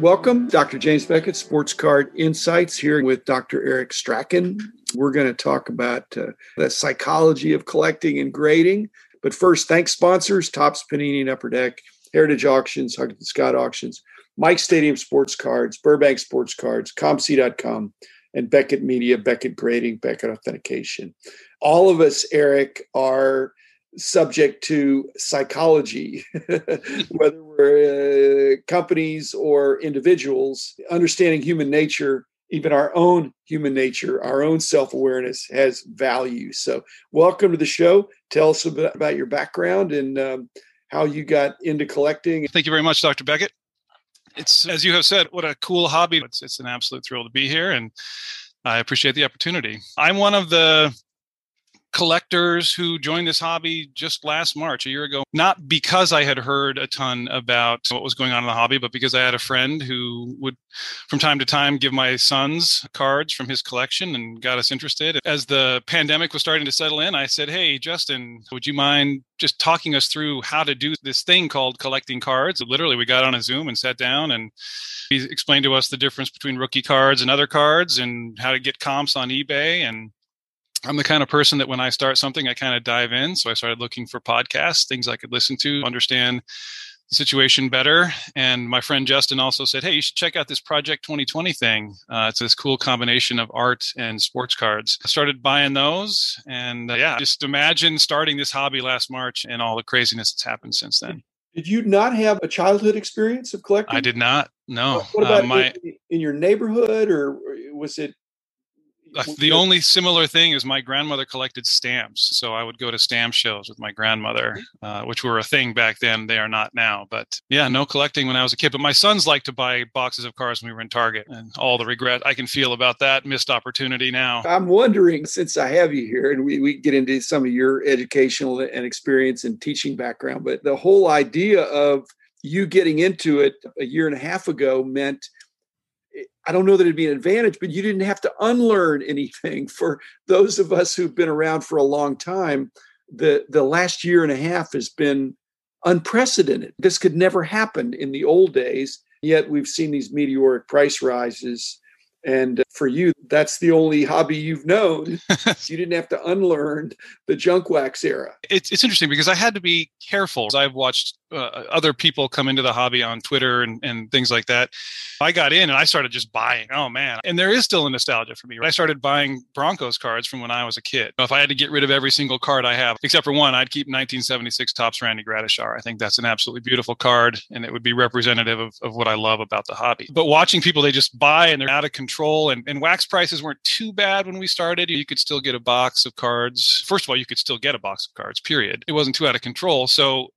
Welcome, Dr. James Beckett, Sports Card Insights, here with Dr. Eric Strachan. We're going to talk about uh, the psychology of collecting and grading. But first, thanks sponsors Topps Panini and Upper Deck, Heritage Auctions, Huggins Scott Auctions, Mike Stadium Sports Cards, Burbank Sports Cards, ComC.com, and Beckett Media, Beckett Grading, Beckett Authentication. All of us, Eric, are subject to psychology, whether uh, companies or individuals, understanding human nature, even our own human nature, our own self awareness has value. So, welcome to the show. Tell us about, about your background and um, how you got into collecting. Thank you very much, Dr. Beckett. It's, as you have said, what a cool hobby. It's, it's an absolute thrill to be here. And I appreciate the opportunity. I'm one of the collectors who joined this hobby just last March, a year ago, not because I had heard a ton about what was going on in the hobby, but because I had a friend who would, from time to time, give my sons cards from his collection and got us interested. As the pandemic was starting to settle in, I said, Hey, Justin, would you mind just talking us through how to do this thing called collecting cards? Literally, we got on a Zoom and sat down and he explained to us the difference between rookie cards and other cards and how to get comps on eBay and I'm the kind of person that when I start something, I kind of dive in. So I started looking for podcasts, things I could listen to, understand the situation better. And my friend Justin also said, Hey, you should check out this Project 2020 thing. Uh, it's this cool combination of art and sports cards. I started buying those. And uh, yeah, just imagine starting this hobby last March and all the craziness that's happened since then. Did you not have a childhood experience of collecting? I did not. No. What about uh, my, in, in your neighborhood, or was it the only similar thing is my grandmother collected stamps so i would go to stamp shows with my grandmother uh, which were a thing back then they are not now but yeah no collecting when i was a kid but my sons like to buy boxes of cars when we were in target and all the regret i can feel about that missed opportunity now. I'm wondering since i have you here and we, we get into some of your educational and experience and teaching background but the whole idea of you getting into it a year and a half ago meant I don't know that it'd be an advantage, but you didn't have to unlearn anything. For those of us who've been around for a long time, the the last year and a half has been unprecedented. This could never happen in the old days. Yet we've seen these meteoric price rises and for you, that's the only hobby you've known. you didn't have to unlearn the junk wax era. It's, it's interesting because I had to be careful. I've watched uh, other people come into the hobby on Twitter and, and things like that. I got in and I started just buying. Oh man. And there is still a nostalgia for me. I started buying Broncos cards from when I was a kid. If I had to get rid of every single card I have, except for one, I'd keep 1976 Topps Randy Gradishar. I think that's an absolutely beautiful card and it would be representative of, of what I love about the hobby. But watching people, they just buy and they're out of control and, and wax prices weren't too bad when we started. You could still get a box of cards. First of all, you could still get a box of cards, period. It wasn't too out of control. So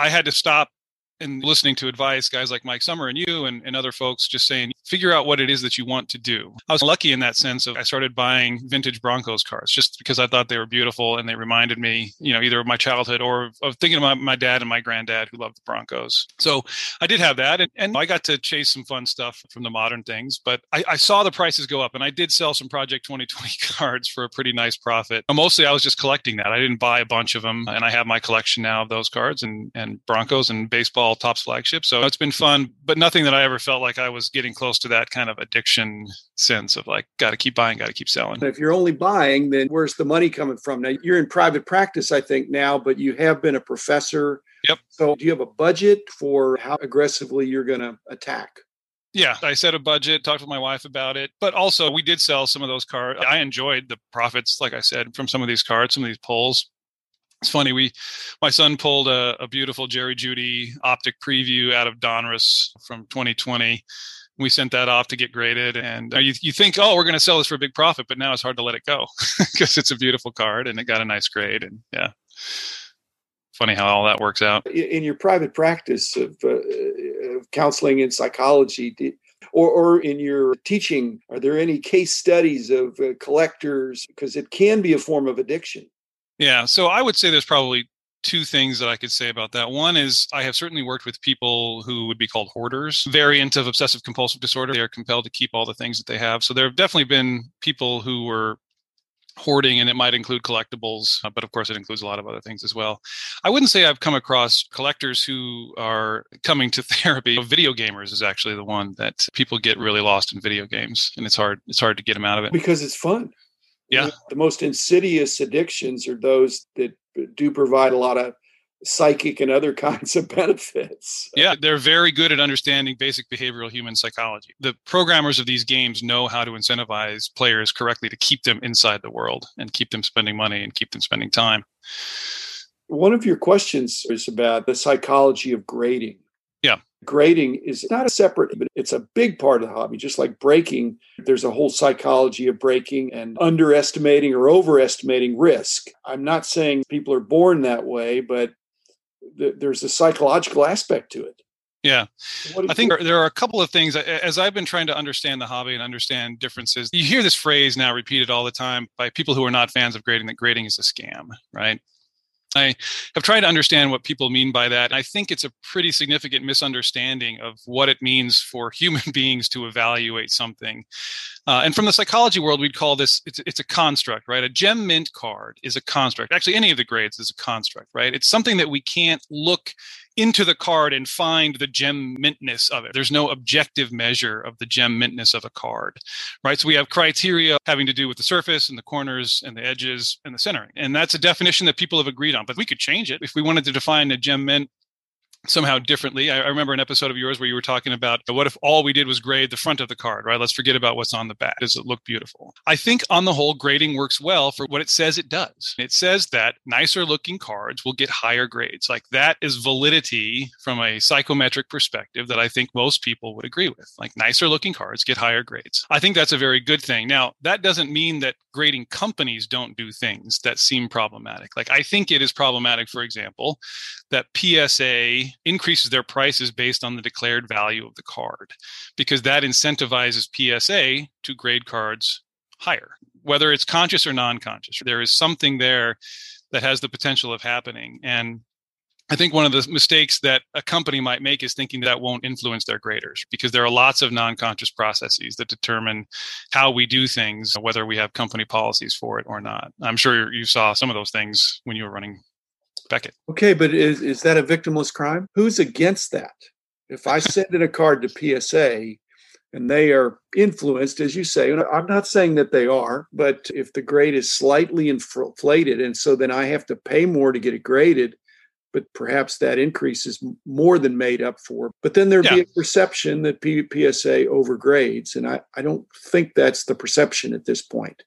I had to stop and listening to advice, guys like Mike Summer and you and, and other folks just saying, figure out what it is that you want to do. I was lucky in that sense of I started buying vintage Broncos cars just because I thought they were beautiful and they reminded me, you know, either of my childhood or of thinking about my dad and my granddad who loved the Broncos. So I did have that. And, and I got to chase some fun stuff from the modern things, but I, I saw the prices go up and I did sell some Project 2020 cards for a pretty nice profit. Mostly I was just collecting that. I didn't buy a bunch of them and I have my collection now of those cards and, and Broncos and baseball Topps flagship. So it's been fun, but nothing that I ever felt like I was getting close to that kind of addiction sense of like, got to keep buying, got to keep selling. If you're only buying, then where's the money coming from? Now you're in private practice, I think now, but you have been a professor. Yep. So do you have a budget for how aggressively you're going to attack? Yeah, I set a budget, talked with my wife about it, but also we did sell some of those cards. I enjoyed the profits, like I said, from some of these cards, some of these pulls it's funny we my son pulled a, a, beautiful jerry jeudy optic preview out of donruss from 2020 we sent that off to get graded and you, you think oh we're going to sell this for a big profit but now it's hard to let it go because it's a beautiful card and it got a nice grade and yeah. Funny how all that works out. In your private practice of, uh, of counseling and psychology or, or in your teaching are there any case studies of uh, collectors? Because it can be a form of addiction yeah. So I would say there's probably two things that I could say about that. One is I have certainly worked with people who would be called hoarders, variant of obsessive compulsive disorder. They are compelled to keep all the things that they have. So there have definitely been people who were hoarding and it might include collectibles uh, but of course it includes a lot of other things as well i wouldn't say i've come across collectors who are coming to therapy video gamers is actually the one that people get really lost in video games and it's hard it's hard to get them out of it because it's fun yeah the most insidious addictions are those that do provide a lot of psychic and other kinds of benefits. Yeah, they're very good at understanding basic behavioral human psychology. The programmers of these games know how to incentivize players correctly to keep them inside the world and keep them spending money and keep them spending time. One of your questions is about the psychology of grading. Yeah. Grading is not a separate, but it's a big part of the hobby. Just like breaking, there's a whole psychology of breaking and underestimating or overestimating risk. I'm not saying people are born that way, but there's a psychological aspect to it. Yeah. I think there are a couple of things as I've been trying to understand the hobby and understand differences. You hear this phrase now repeated all the time by people who are not fans of grading that grading is a scam, right? I have tried to understand what people mean by that. I think it's a pretty significant misunderstanding of what it means for human beings to evaluate something. Uh, and from the psychology world, we'd call this it's, it's a construct, right? A gem mint card is a construct. Actually, any of the grades is a construct, right? It's something that we can't look into the card and find the gem mintness of it. There's no objective measure of the gem mintness of a card, right? So we have criteria having to do with the surface and the corners and the edges and the centering. And that's a definition that people have agreed on, but we could change it. If we wanted to define a gem mint somehow differently. I, remember an episode of yours where you were talking about what if all we did was grade the front of the card, right? Let's forget about what's on the back. Does it look beautiful? I think on the whole, grading works well for what it says it does. It says that nicer looking cards will get higher grades. Like that is validity from a psychometric perspective that I think most people would agree with. Like nicer looking cards get higher grades. I think that's a very good thing. Now, that doesn't mean that grading companies don't do things that seem problematic. Like I think it is problematic, for example, that PSA increases their prices based on the declared value of the card because that incentivizes PSA to grade cards higher, whether it's conscious or non conscious. There is something there that has the potential of happening. And I think one of the mistakes that a company might make is thinking that won't influence their graders because there are lots of non conscious processes that determine how we do things, whether we have company policies for it or not. I'm sure you saw some of those things when you were running Beckett. Okay, but is, is that a victimless crime? Who's against that? If I send in a card to PSA and they are influenced, as you say, I'm not saying that they are, but if the grade is slightly inflated and so then I have to pay more to get it graded, but perhaps that increase is more than made up for. But then there'd yeah. be a perception that P- PSA overgrades. And I, I don't think that's the perception at this point.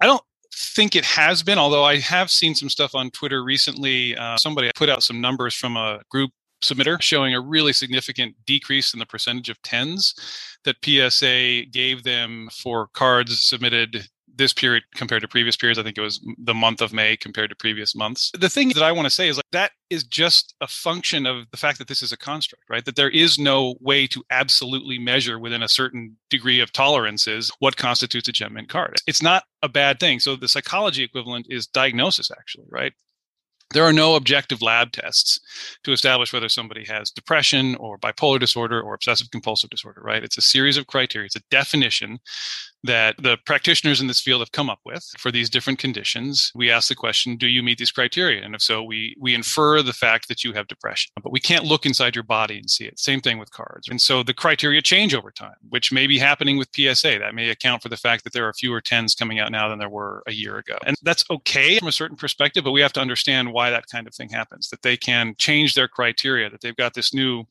I don't think it has been, although I have seen some stuff on Twitter recently. Uh, somebody put out some numbers from a group submitter showing a really significant decrease in the percentage of tens that PSA gave them for cards submitted this period compared to previous periods. I think it was the month of May compared to previous months. The thing that I want to say is like that is just a function of the fact that this is a construct, right? That there is no way to absolutely measure within a certain degree of tolerances what constitutes a gem mint card. It's not a bad thing. So the psychology equivalent is diagnosis, actually, right? There are no objective lab tests to establish whether somebody has depression or bipolar disorder or obsessive compulsive disorder, right? It's a series of criteria. It's a definition that the practitioners in this field have come up with for these different conditions. We ask the question, do you meet these criteria? And if so, we we infer the fact that you have depression. But we can't look inside your body and see it. Same thing with cards. And so the criteria change over time, which may be happening with PSA. That may account for the fact that there are fewer 10s coming out now than there were a year ago. And that's okay from a certain perspective, but we have to understand why that kind of thing happens, that they can change their criteria, that they've got this new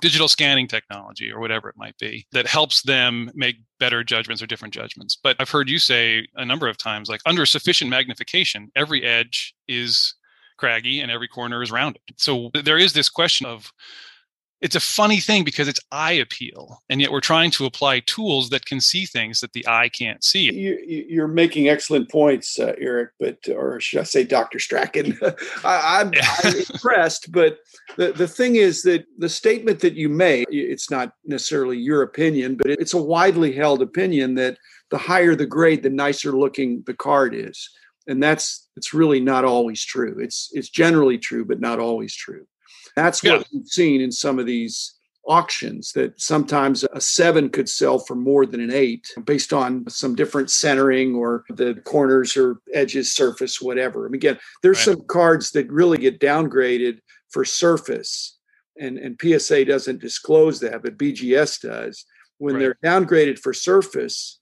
digital scanning technology or whatever it might be that helps them make better judgments or different judgments. But I've heard you say a number of times, like under sufficient magnification, every edge is craggy and every corner is rounded. So there is this question of it's a funny thing because it's eye appeal and yet we're trying to apply tools that can see things that the eye can't see. You, are making excellent points uh, eric but or should i say dr strachan? I, am impressed but the, the thing is that the statement that you made it's not necessarily your opinion but it's a widely held opinion that the higher the grade the nicer looking the card is. And that's it's really not always true. It's it's generally true but not always true that's what yeah. we've seen in some of these auctions that sometimes a seven could sell for more than an eight based on some different centering or the corners or edges, surface, whatever. Mean, again, there's right. some cards that really get downgraded for surface, and, and PSA doesn't disclose that, but BGS does. When right. they're downgraded for surface,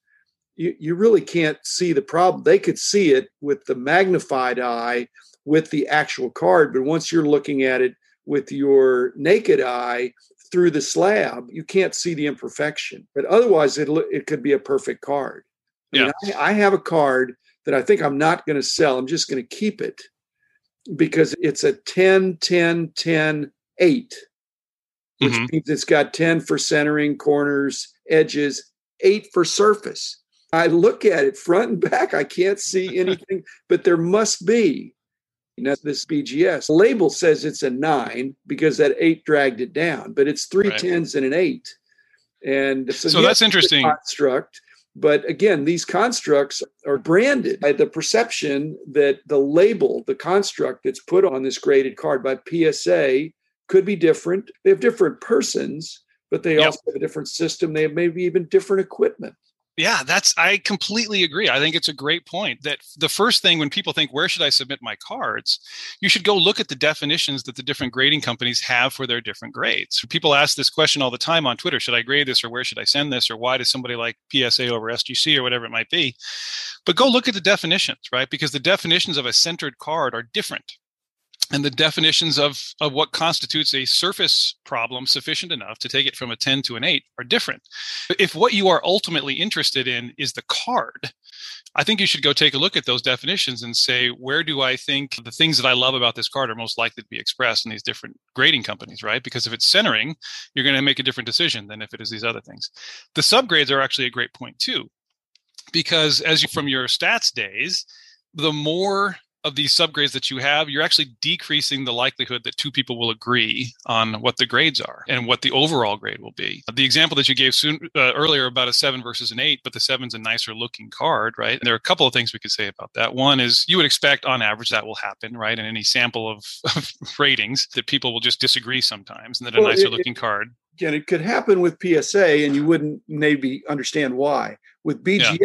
you, you really can't see the problem. They could see it with the magnified eye with the actual card, but once you're looking at it with your naked eye through the slab, you can't see the imperfection. But otherwise, it it could be a perfect card. I yeah, mean, I, I have a card that I think I'm not going to sell. I'm just going to keep it because it's a 10, 10, 10, 8, which mm-hmm. means it's got 10 for centering, corners, edges, 8 for surface. I look at it front and back. I can't see anything, but there must be. Now, this BGS label says it's a nine because that eight dragged it down, but it's three right. tens and an eight. And so, so that's interesting. Construct. But again, these constructs are branded by the perception that the label, the construct that's put on this graded card by PSA could be different. They have different persons, but they yep. also have a different system. They have maybe even different equipment. Yeah, that's I completely agree. I think it's a great point that the first thing when people think where should I submit my cards, you should go look at the definitions that the different grading companies have for their different grades. People ask this question all the time on Twitter, should I grade this or where should I send this or why does somebody like PSA over SGC or whatever it might be? But go look at the definitions, right? Because the definitions of a centered card are different and the definitions of, of what constitutes a surface problem sufficient enough to take it from a 10 to an 8 are different. If what you are ultimately interested in is the card, I think you should go take a look at those definitions and say, where do I think the things that I love about this card are most likely to be expressed in these different grading companies, right? Because if it's centering, you're going to make a different decision than if it is these other things. The subgrades are actually a great point too, because as you from your stats days, the more of these subgrades that you have, you're actually decreasing the likelihood that two people will agree on what the grades are and what the overall grade will be. The example that you gave soon uh, earlier about a seven versus an eight, but the seven's a nicer looking card, right? And there are a couple of things we could say about that. One is you would expect on average that will happen, right? In any sample of, of ratings that people will just disagree sometimes and that a well, nicer it, looking card. Again, it could happen with PSA and you wouldn't maybe understand why. With BGS,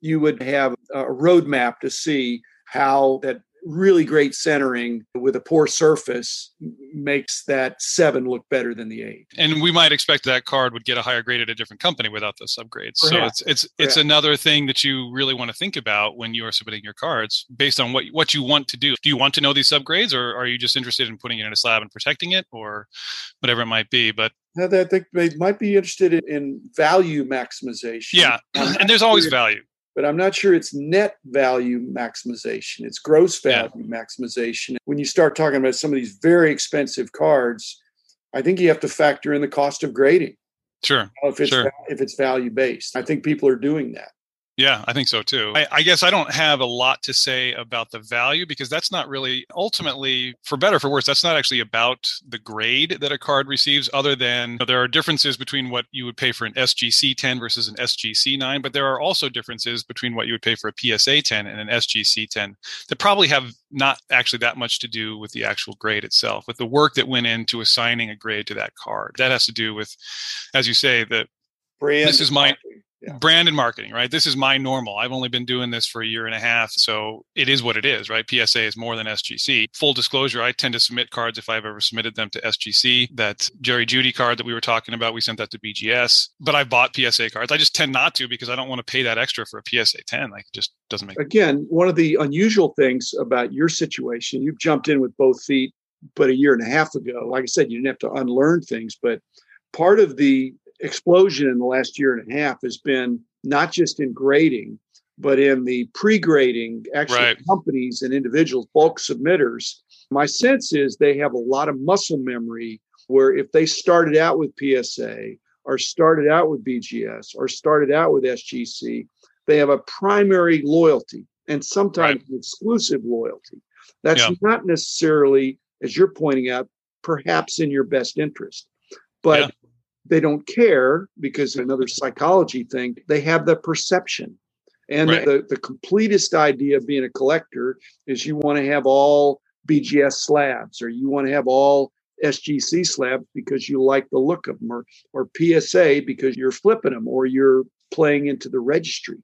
yeah. you would have a roadmap to see how that really great centering with a poor surface makes that seven look better than the eight. And we might expect that card would get a higher grade at a different company without the subgrades. Perhaps. So it's it's it's another thing that you really want to think about when you are submitting your cards based on what what you want to do. Do you want to know these subgrades or are you just interested in putting it in a slab and protecting it or whatever it might be? But I think they might be interested in value maximization. Yeah, um, and there's always value but I'm not sure it's net value maximization. It's gross value yeah. maximization. When you start talking about some of these very expensive cards, I think you have to factor in the cost of grading. Sure. If it's sure. if it's value based, I think people are doing that. Yeah, I think so too. I, I, guess I don't have a lot to say about the value because that's not really ultimately, for better or for worse, that's not actually about the grade that a card receives, other than you know, there are differences between what you would pay for an SGC 10 versus an SGC 9, but there are also differences between what you would pay for a PSA 10 and an SGC 10 that probably have not actually that much to do with the actual grade itself, with the work that went into assigning a grade to that card. That has to do with, as you say, that this is my yeah. brand and marketing, right? This is my normal. I've only been doing this for a year and a half. So it is what it is, right? PSA is more than SGC. Full disclosure, I tend to submit cards if I've ever submitted them to SGC. That Jerry Jeudy card that we were talking about, we sent that to BGS. But I bought PSA cards. I just tend not to because I don't want to pay that extra for a PSA 10. Like it just doesn't make Again, one of the unusual things about your situation, you've jumped in with both feet, but a year and a half ago, like I said, you didn't have to unlearn things, but part of the explosion in the last year and a half has been not just in grading, but in the pre-grading actually, right. companies and individuals, bulk submitters. My sense is they have a lot of muscle memory where if they started out with PSA or started out with BGS or started out with SGC, they have a primary loyalty and sometimes right. exclusive loyalty. That's yeah. not necessarily, as you're pointing out, perhaps in your best interest. But yeah they don't care because another psychology thing, they have the perception. And right. the, the completest idea of being a collector is you want to have all BGS slabs or you want to have all SGC slabs because you like the look of them, or, or PSA because you're flipping them or you're playing into the registry.